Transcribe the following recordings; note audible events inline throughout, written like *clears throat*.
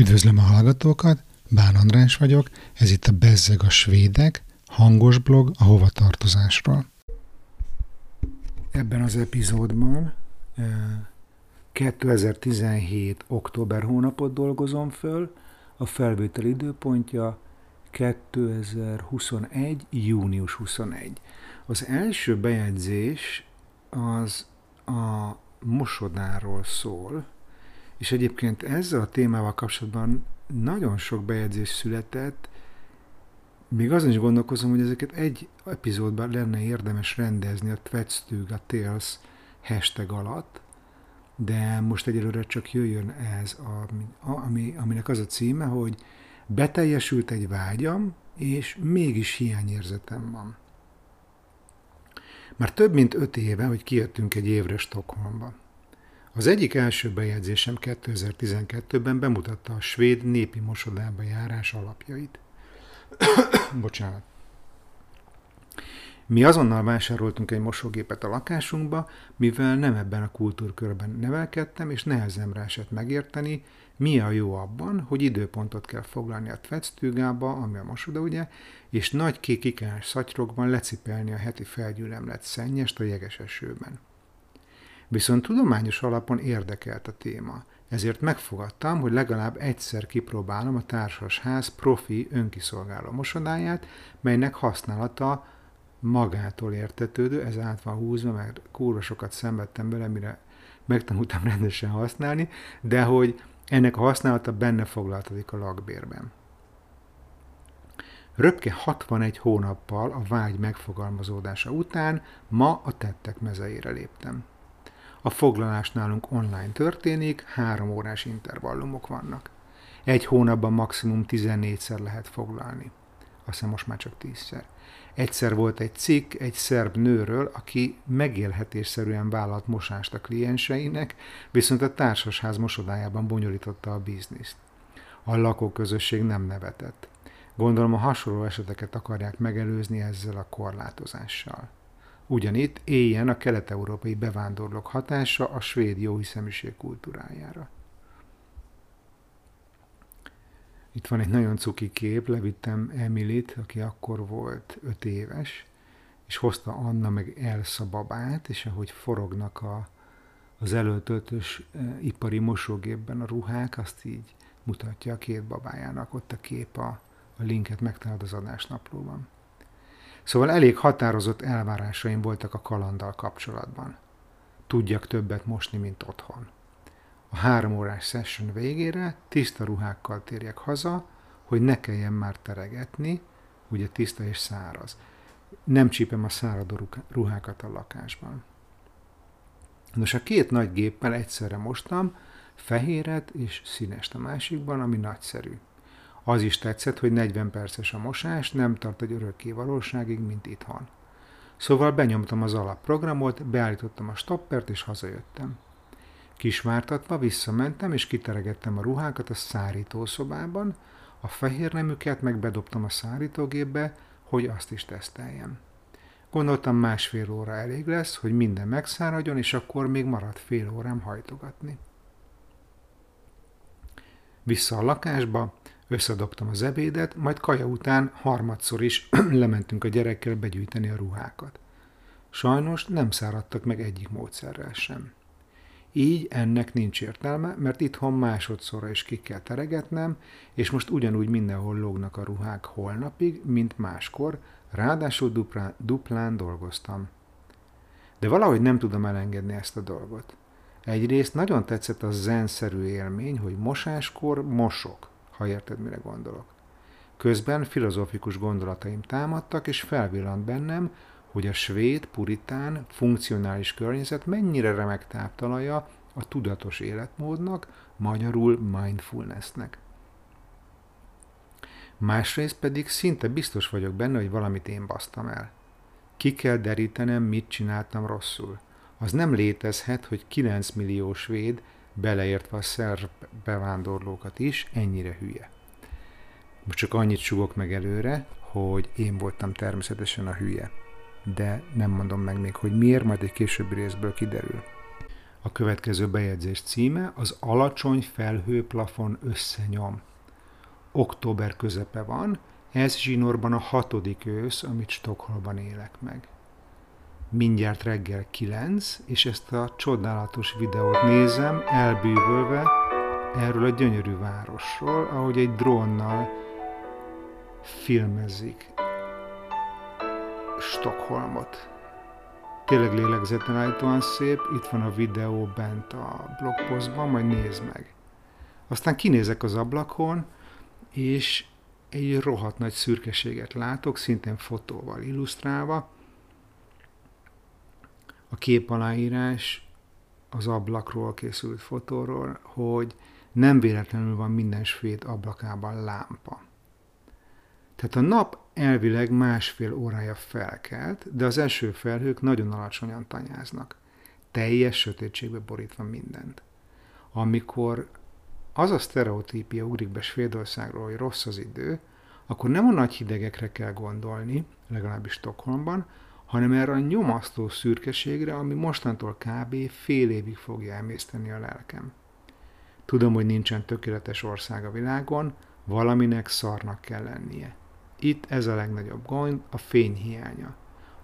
Üdvözlöm a hallgatókat, Bán András vagyok, ez itt a Bezzeg a Svédek, hangos blog a hovatartozásról. Ebben az epizódban 2017. október hónapot dolgozom föl, a felvétel időpontja 2021. június 21. Az első bejegyzés az a mosodáról szól, és egyébként ezzel a témával kapcsolatban nagyon sok bejegyzés született, még azon is gondolkozom, hogy ezeket egy epizódban lenne érdemes rendezni a Tvetstug, a Tales hashtag alatt, de most egyelőre csak jöjjön ez, ami, aminek az a címe, hogy beteljesült egy vágyam, és mégis hiányérzetem van. Már több mint öt éve, hogy kijöttünk egy évre Stockholmba. Az egyik első bejegyzésem 2012-ben bemutatta a svéd népi mosodába járás alapjait. *coughs* Bocsánat. Mi azonnal vásároltunk egy mosógépet a lakásunkba, mivel nem ebben a kultúrkörben nevelkedtem, és nehezemre esett megérteni, mi a jó abban, hogy időpontot kell foglalni a tvectűgába, ami a mosoda ugye, és nagy kék ikás szatyrokban lecipelni a heti felgyűlemlet szennyest a jeges esőben. Viszont tudományos alapon érdekelt a téma, ezért megfogadtam, hogy legalább egyszer kipróbálom a társasház profi önkiszolgáló mosodáját, melynek használata magától értetődő, ez át van húzva, mert kúra sokat szenvedtem bele, mire megtanultam *laughs* rendesen használni, de hogy ennek a használata benne foglaltatik a lakbérben. Röpke 61 hónappal a vágy megfogalmazódása után ma a tettek mezeire léptem. A foglalás nálunk online történik, három órás intervallumok vannak. Egy hónapban maximum 14-szer lehet foglalni. Azt hiszem most már csak 10-szer. Egyszer volt egy cikk egy szerb nőről, aki megélhetésszerűen vállalt mosást a klienseinek, viszont a társasház mosodájában bonyolította a bizniszt. A lakóközösség nem nevetett. Gondolom a hasonló eseteket akarják megelőzni ezzel a korlátozással. Ugyanitt éljen a kelet-európai bevándorlók hatása a svéd jóhiszeműség kultúrájára. Itt van egy nagyon cuki kép, levittem Emilit, aki akkor volt öt éves, és hozta Anna meg Elsa babát, és ahogy forognak a, az előtöltös e, ipari mosógépben a ruhák, azt így mutatja a két babájának. Ott a kép, a, a linket megtalálod az adásnaplóban. Szóval elég határozott elvárásaim voltak a kalanddal kapcsolatban. Tudjak többet mosni, mint otthon. A három órás session végére tiszta ruhákkal térjek haza, hogy ne kelljen már teregetni, ugye tiszta és száraz. Nem csípem a száradó ruhákat a lakásban. Nos, a két nagy géppel egyszerre mostam, fehéret és színest a másikban, ami nagyszerű. Az is tetszett, hogy 40 perces a mosás, nem tart egy örökké valóságig, mint itthon. Szóval benyomtam az alapprogramot, beállítottam a stoppert és hazajöttem. Kisvártatva visszamentem és kiteregettem a ruhákat a szárítószobában, a fehér nemüket meg bedobtam a szárítógépbe, hogy azt is teszteljem. Gondoltam másfél óra elég lesz, hogy minden megszáradjon, és akkor még maradt fél órám hajtogatni. Vissza a lakásba, összedobtam az ebédet, majd kaja után harmadszor is *clears throat* lementünk a gyerekkel begyűjteni a ruhákat. Sajnos nem száradtak meg egyik módszerrel sem. Így ennek nincs értelme, mert itthon másodszorra is ki kell teregetnem, és most ugyanúgy mindenhol lógnak a ruhák holnapig, mint máskor, ráadásul duplán, duplán dolgoztam. De valahogy nem tudom elengedni ezt a dolgot. Egyrészt nagyon tetszett a zenszerű élmény, hogy mosáskor mosok, ha érted, mire gondolok. Közben filozófikus gondolataim támadtak, és felvillant bennem, hogy a svéd, puritán, funkcionális környezet mennyire remek táptalaja a tudatos életmódnak, magyarul mindfulnessnek. Másrészt pedig szinte biztos vagyok benne, hogy valamit én basztam el. Ki kell derítenem, mit csináltam rosszul. Az nem létezhet, hogy 9 millió svéd, beleértve a szerb bevándorlókat is, ennyire hülye. Most csak annyit sugok meg előre, hogy én voltam természetesen a hülye de nem mondom meg még, hogy miért, majd egy későbbi részből kiderül. A következő bejegyzés címe az alacsony felhőplafon összenyom. Október közepe van, ez zsinórban a hatodik ősz, amit Stockholmban élek meg. Mindjárt reggel kilenc, és ezt a csodálatos videót nézem, elbűvölve erről a gyönyörű városról, ahogy egy drónnal filmezik Stockholmot. Tényleg lélegzetelállítóan szép, itt van a videó bent a blogpostban, majd nézd meg. Aztán kinézek az ablakon, és egy rohadt nagy szürkeséget látok, szintén fotóval illusztrálva. A kép aláírás az ablakról készült fotóról, hogy nem véletlenül van minden svéd ablakában lámpa. Tehát a nap elvileg másfél órája felkelt, de az első felhők nagyon alacsonyan tanyáznak. Teljes sötétségbe borítva mindent. Amikor az a sztereotípia ugrik be Svédországról, hogy rossz az idő, akkor nem a nagy hidegekre kell gondolni, legalábbis Stockholmban, hanem erre a nyomasztó szürkeségre, ami mostantól kb. fél évig fogja emészteni a lelkem. Tudom, hogy nincsen tökéletes ország a világon, valaminek szarnak kell lennie. Itt ez a legnagyobb gond, a fény hiánya,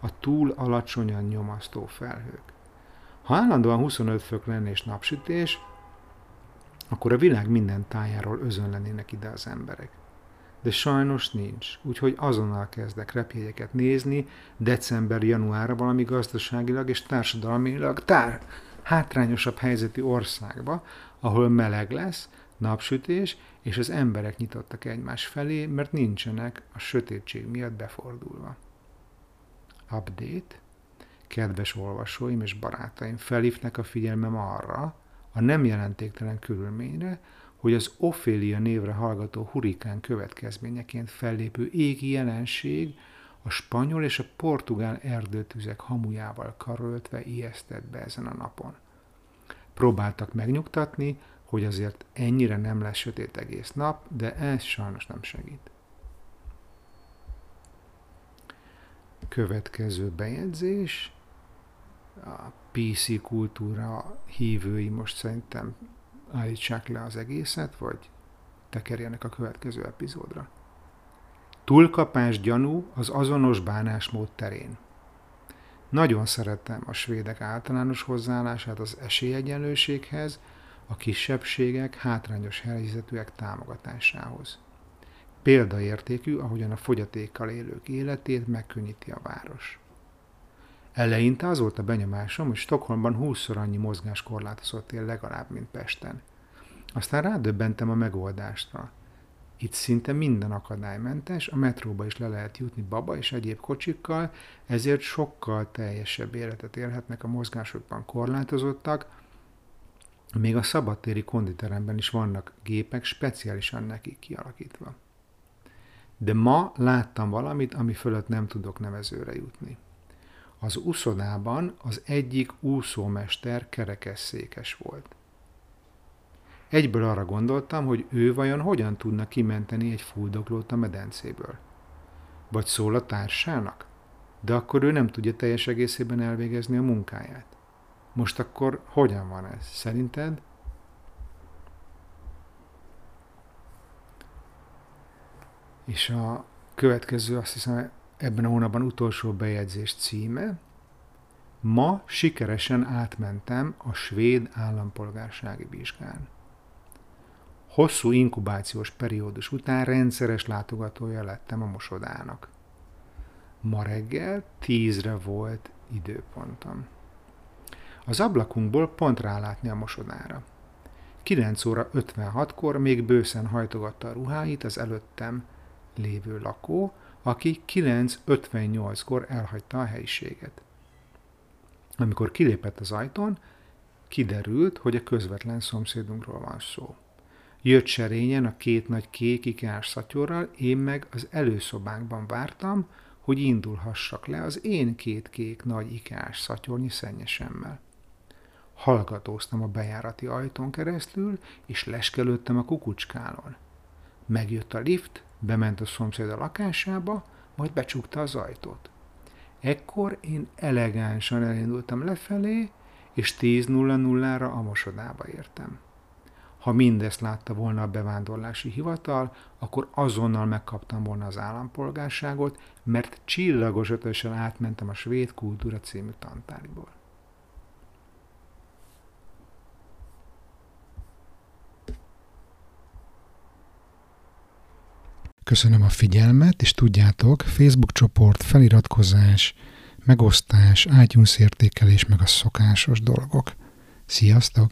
a túl alacsonyan nyomasztó felhők. Ha állandóan 25 fok lenne és napsütés, akkor a világ minden tájáról özönlenének ide az emberek. De sajnos nincs, úgyhogy azonnal kezdek repjegyeket nézni december-januárra valami gazdaságilag és társadalmilag tár, hátrányosabb helyzeti országba, ahol meleg lesz, napsütés, és az emberek nyitottak egymás felé, mert nincsenek a sötétség miatt befordulva. Update. Kedves olvasóim és barátaim, felhívnak a figyelmem arra, a nem jelentéktelen körülményre, hogy az Ophélia névre hallgató hurikán következményeként fellépő égi jelenség a spanyol és a portugál erdőtüzek hamujával karöltve ijesztett be ezen a napon. Próbáltak megnyugtatni, hogy azért ennyire nem lesz sötét egész nap, de ez sajnos nem segít. Következő bejegyzés. A PC kultúra hívői most szerintem állítsák le az egészet, vagy tekerjenek a következő epizódra. Túlkapás gyanú az azonos bánásmód terén. Nagyon szeretem a svédek általános hozzáállását az esélyegyenlőséghez, a kisebbségek hátrányos helyzetűek támogatásához. Példaértékű, ahogyan a fogyatékkal élők életét megkönnyíti a város. Eleinte az volt a benyomásom, hogy Stockholmban 20-szor annyi mozgáskorlátozott él legalább, mint Pesten. Aztán rádöbbentem a megoldásra. Itt szinte minden akadálymentes, a metróba is le lehet jutni baba és egyéb kocsikkal, ezért sokkal teljesebb életet élhetnek a mozgásokban korlátozottak, még a szabadtéri konditeremben is vannak gépek speciálisan nekik kialakítva. De ma láttam valamit, ami fölött nem tudok nevezőre jutni. Az úszodában az egyik úszómester kerekesszékes volt. Egyből arra gondoltam, hogy ő vajon hogyan tudna kimenteni egy fuldoklót a medencéből. Vagy szól a társának? De akkor ő nem tudja teljes egészében elvégezni a munkáját. Most akkor hogyan van ez? Szerinted? És a következő, azt hiszem, ebben a hónapban utolsó bejegyzés címe. Ma sikeresen átmentem a svéd állampolgársági vizsgán. Hosszú inkubációs periódus után rendszeres látogatója lettem a mosodának. Ma reggel tízre volt időpontom. Az ablakunkból pont rálátni a mosodára. 9 óra 56-kor még bőszen hajtogatta a ruháit az előttem lévő lakó, aki 9.58-kor elhagyta a helyiséget. Amikor kilépett az ajtón, kiderült, hogy a közvetlen szomszédunkról van szó. Jött serényen a két nagy kék ikás szatyorral, én meg az előszobánkban vártam, hogy indulhassak le az én két kék nagy ikás szatyornyi szennyesemmel. Hallgatóztam a bejárati ajtón keresztül, és leskelődtem a kukucskálon. Megjött a lift, bement a szomszéd a lakásába, majd becsukta az ajtót. Ekkor én elegánsan elindultam lefelé, és 10.00-ra a mosodába értem. Ha mindezt látta volna a bevándorlási hivatal, akkor azonnal megkaptam volna az állampolgárságot, mert csillagos ötösen átmentem a Svéd Kultúra című tantáriból. Köszönöm a figyelmet, és tudjátok, Facebook csoport, feliratkozás, megosztás, iTunes értékelés, meg a szokásos dolgok. Sziasztok!